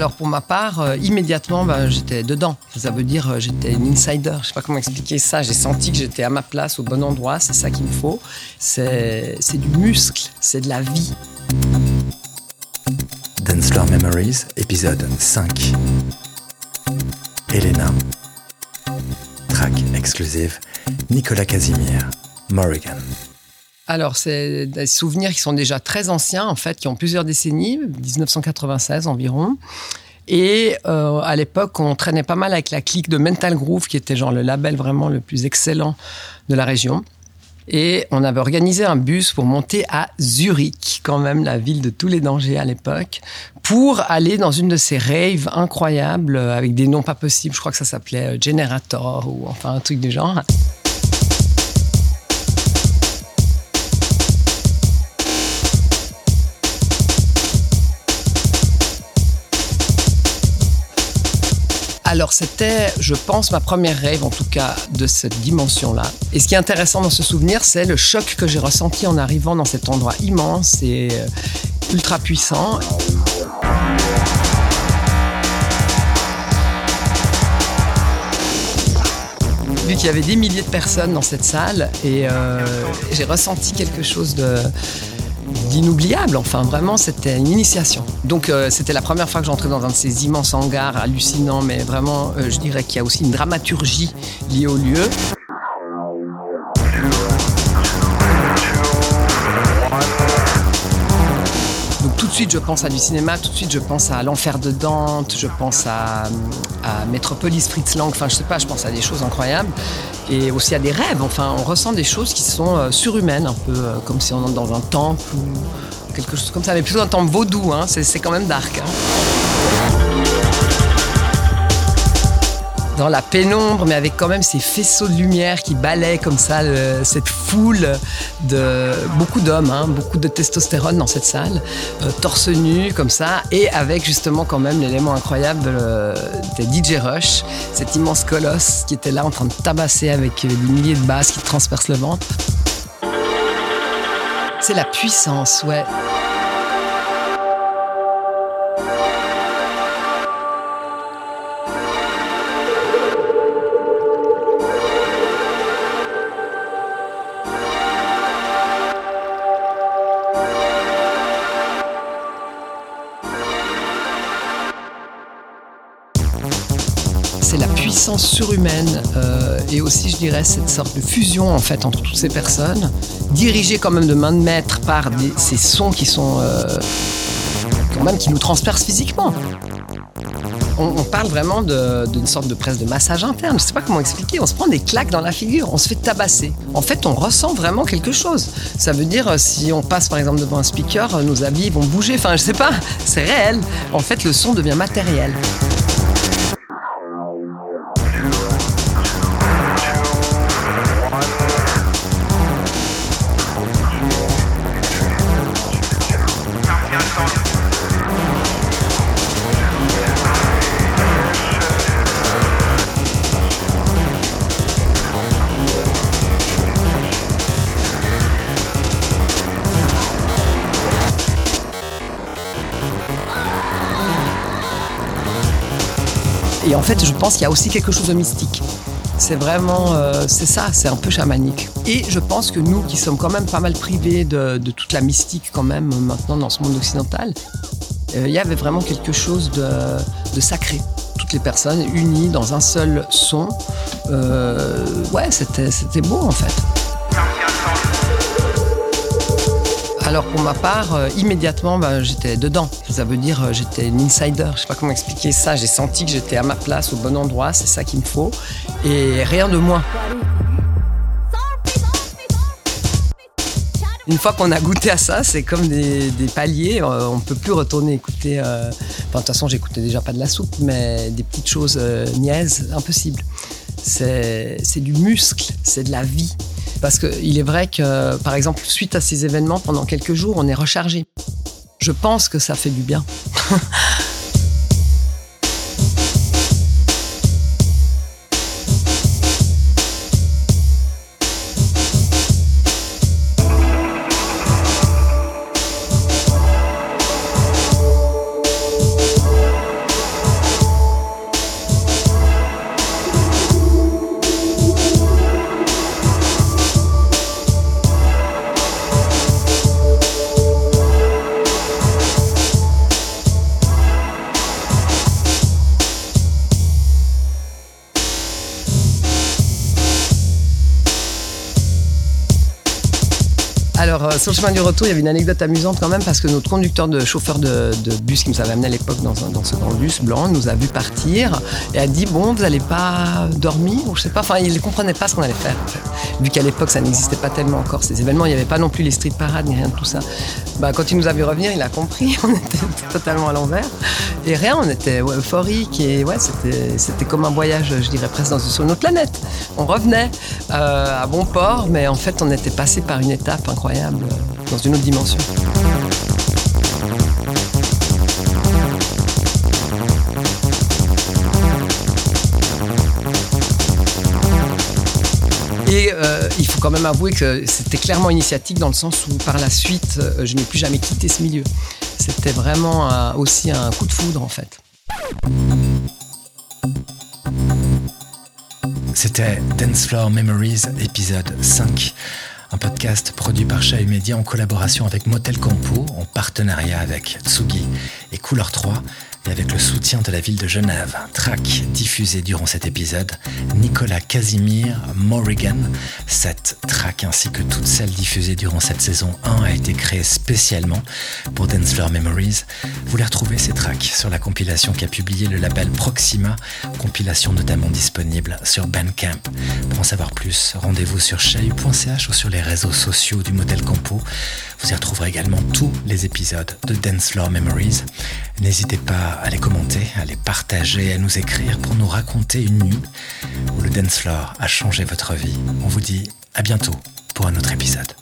Alors pour ma part, euh, immédiatement, ben, j'étais dedans. Ça veut dire euh, j'étais une insider. Je sais pas comment expliquer ça. J'ai senti que j'étais à ma place, au bon endroit. C'est ça qu'il me faut. C'est du muscle, c'est de la vie. Memories, épisode 5. Elena. Track exclusive. Nicolas Casimir. Morrigan. Alors, c'est des souvenirs qui sont déjà très anciens, en fait, qui ont plusieurs décennies, 1996 environ. Et euh, à l'époque, on traînait pas mal avec la clique de Mental Groove, qui était genre le label vraiment le plus excellent de la région. Et on avait organisé un bus pour monter à Zurich, quand même la ville de tous les dangers à l'époque, pour aller dans une de ces raves incroyables euh, avec des noms pas possibles. Je crois que ça s'appelait euh, Generator ou enfin un truc du genre. Alors c'était, je pense, ma première rêve, en tout cas, de cette dimension-là. Et ce qui est intéressant dans ce souvenir, c'est le choc que j'ai ressenti en arrivant dans cet endroit immense et euh, ultra puissant. Vu qu'il y avait des milliers de personnes dans cette salle et euh, j'ai ressenti quelque chose de d'inoubliable. Enfin, vraiment, c'était une initiation. Donc, euh, c'était la première fois que j'entrais dans un de ces immenses hangars hallucinants, mais vraiment, euh, je dirais qu'il y a aussi une dramaturgie liée au lieu. Je pense à du cinéma, tout de suite, je pense à L'Enfer de Dante, je pense à, à Metropolis, Fritz Lang, enfin, je sais pas, je pense à des choses incroyables et aussi à des rêves. Enfin, on ressent des choses qui sont euh, surhumaines, un peu euh, comme si on entre dans un temple ou quelque chose comme ça, mais plutôt un temple vaudou. Hein. C'est quand même dark. Hein. Dans la pénombre, mais avec quand même ces faisceaux de lumière qui balaient comme ça cette foule de beaucoup d'hommes, hein, beaucoup de testostérone dans cette salle, euh, torse nu comme ça, et avec justement quand même l'élément incroyable euh, des DJ Rush, cet immense colosse qui était là en train de tabasser avec des milliers de basses qui transpercent le ventre. C'est la puissance, ouais. Surhumaine euh, et aussi, je dirais, cette sorte de fusion en fait entre toutes ces personnes, dirigées quand même de main de maître par ces sons qui sont euh, quand même qui nous transpercent physiquement. On, parle vraiment d'une sorte de presse de massage interne. Je sais pas comment expliquer. On se prend des claques dans la figure, on se fait tabasser. En fait, on ressent vraiment quelque chose. Ça veut dire euh, si on passe par exemple devant un speaker, nos habits vont bouger. Enfin, je sais pas. C'est réel. En fait, le son devient matériel. En fait, je pense qu'il y a aussi quelque chose de mystique. C'est vraiment, euh, c'est ça, c'est un peu chamanique. Et je pense que nous, qui sommes quand même pas mal privés de, toute la mystique quand même maintenant dans ce monde occidental, euh, il y avait vraiment quelque chose de, sacré. Toutes les personnes unies dans un seul son. Euh, ouais, c'était beau en fait. Alors pour ma part, euh, immédiatement, ben, j'étais dedans. Ça veut dire euh, j'étais une insider. Je sais pas comment expliquer ça. J'ai senti que j'étais à ma place, au bon endroit. C'est ça qu'il me faut. Et rien de moins. Une fois qu'on a goûté à ça, c'est comme des, paliers. euh, on peut plus retourner écouter. euh, Enfin, de toute façon, j'écoutais déjà pas de la soupe, mais des petites choses niaises, impossible. C'est du muscle, c'est de la vie. Parce qu'il est vrai que, par exemple, suite à ces événements, pendant quelques jours, on est rechargé. Je pense que ça fait du bien. Alors, euh, sur le chemin du retour, il y avait une anecdote amusante quand même parce que notre conducteur de chauffeur de, bus qui nous avait amené à l'époque dans, dans ce grand bus blanc nous a vu partir et a dit Bon, vous n'allez pas dormir ou je sais pas. Enfin, il ne comprenait pas ce qu'on allait faire. Vu qu'à l'époque, ça n'existait pas tellement encore ces événements, il n'y avait pas non plus les street parades ni rien de tout ça. Bah, quand il nous a vu revenir, il a compris. On était totalement à l'envers. Et rien, on était ouais, euphorique et ouais, c'était comme un voyage, je dirais presque sur une autre planète. On revenait euh, à bon port, mais en fait, on était passé par une étape incroyable dans une autre dimension. Et euh, il faut quand même avouer que c'était clairement initiatique dans le sens où par la suite, euh, je n'ai plus jamais quitté ce milieu. C'était vraiment aussi un coup de foudre en fait. C'était Dance Floor Memories, épisode 5. Un podcast produit par Chahut Media en collaboration avec Motel Campo, en partenariat avec Tsugi et Couleur 3 et avec le soutien de la ville de Genève. Track diffusé durant cet épisode, Nicolas Casimir Morrigan. Cette track ainsi que toutes celles diffusées durant cette saison 1 a été créée spécialement pour Dance Floor Memories. Vous les retrouvez ces tracks sur la compilation qu'a publié le label Proxima, compilation notamment disponible sur Bandcamp. Pour en savoir plus, rendez-vous sur chahut.ch ou sur les réseaux sociaux du Motel Campo. Vous y retrouverez également tous les épisodes de Dance Floor Memories. N'hésitez pas à les commenter, à les partager, à nous écrire pour nous raconter une nuit où le dance floor a changé votre vie. On vous dit à bientôt pour un autre épisode.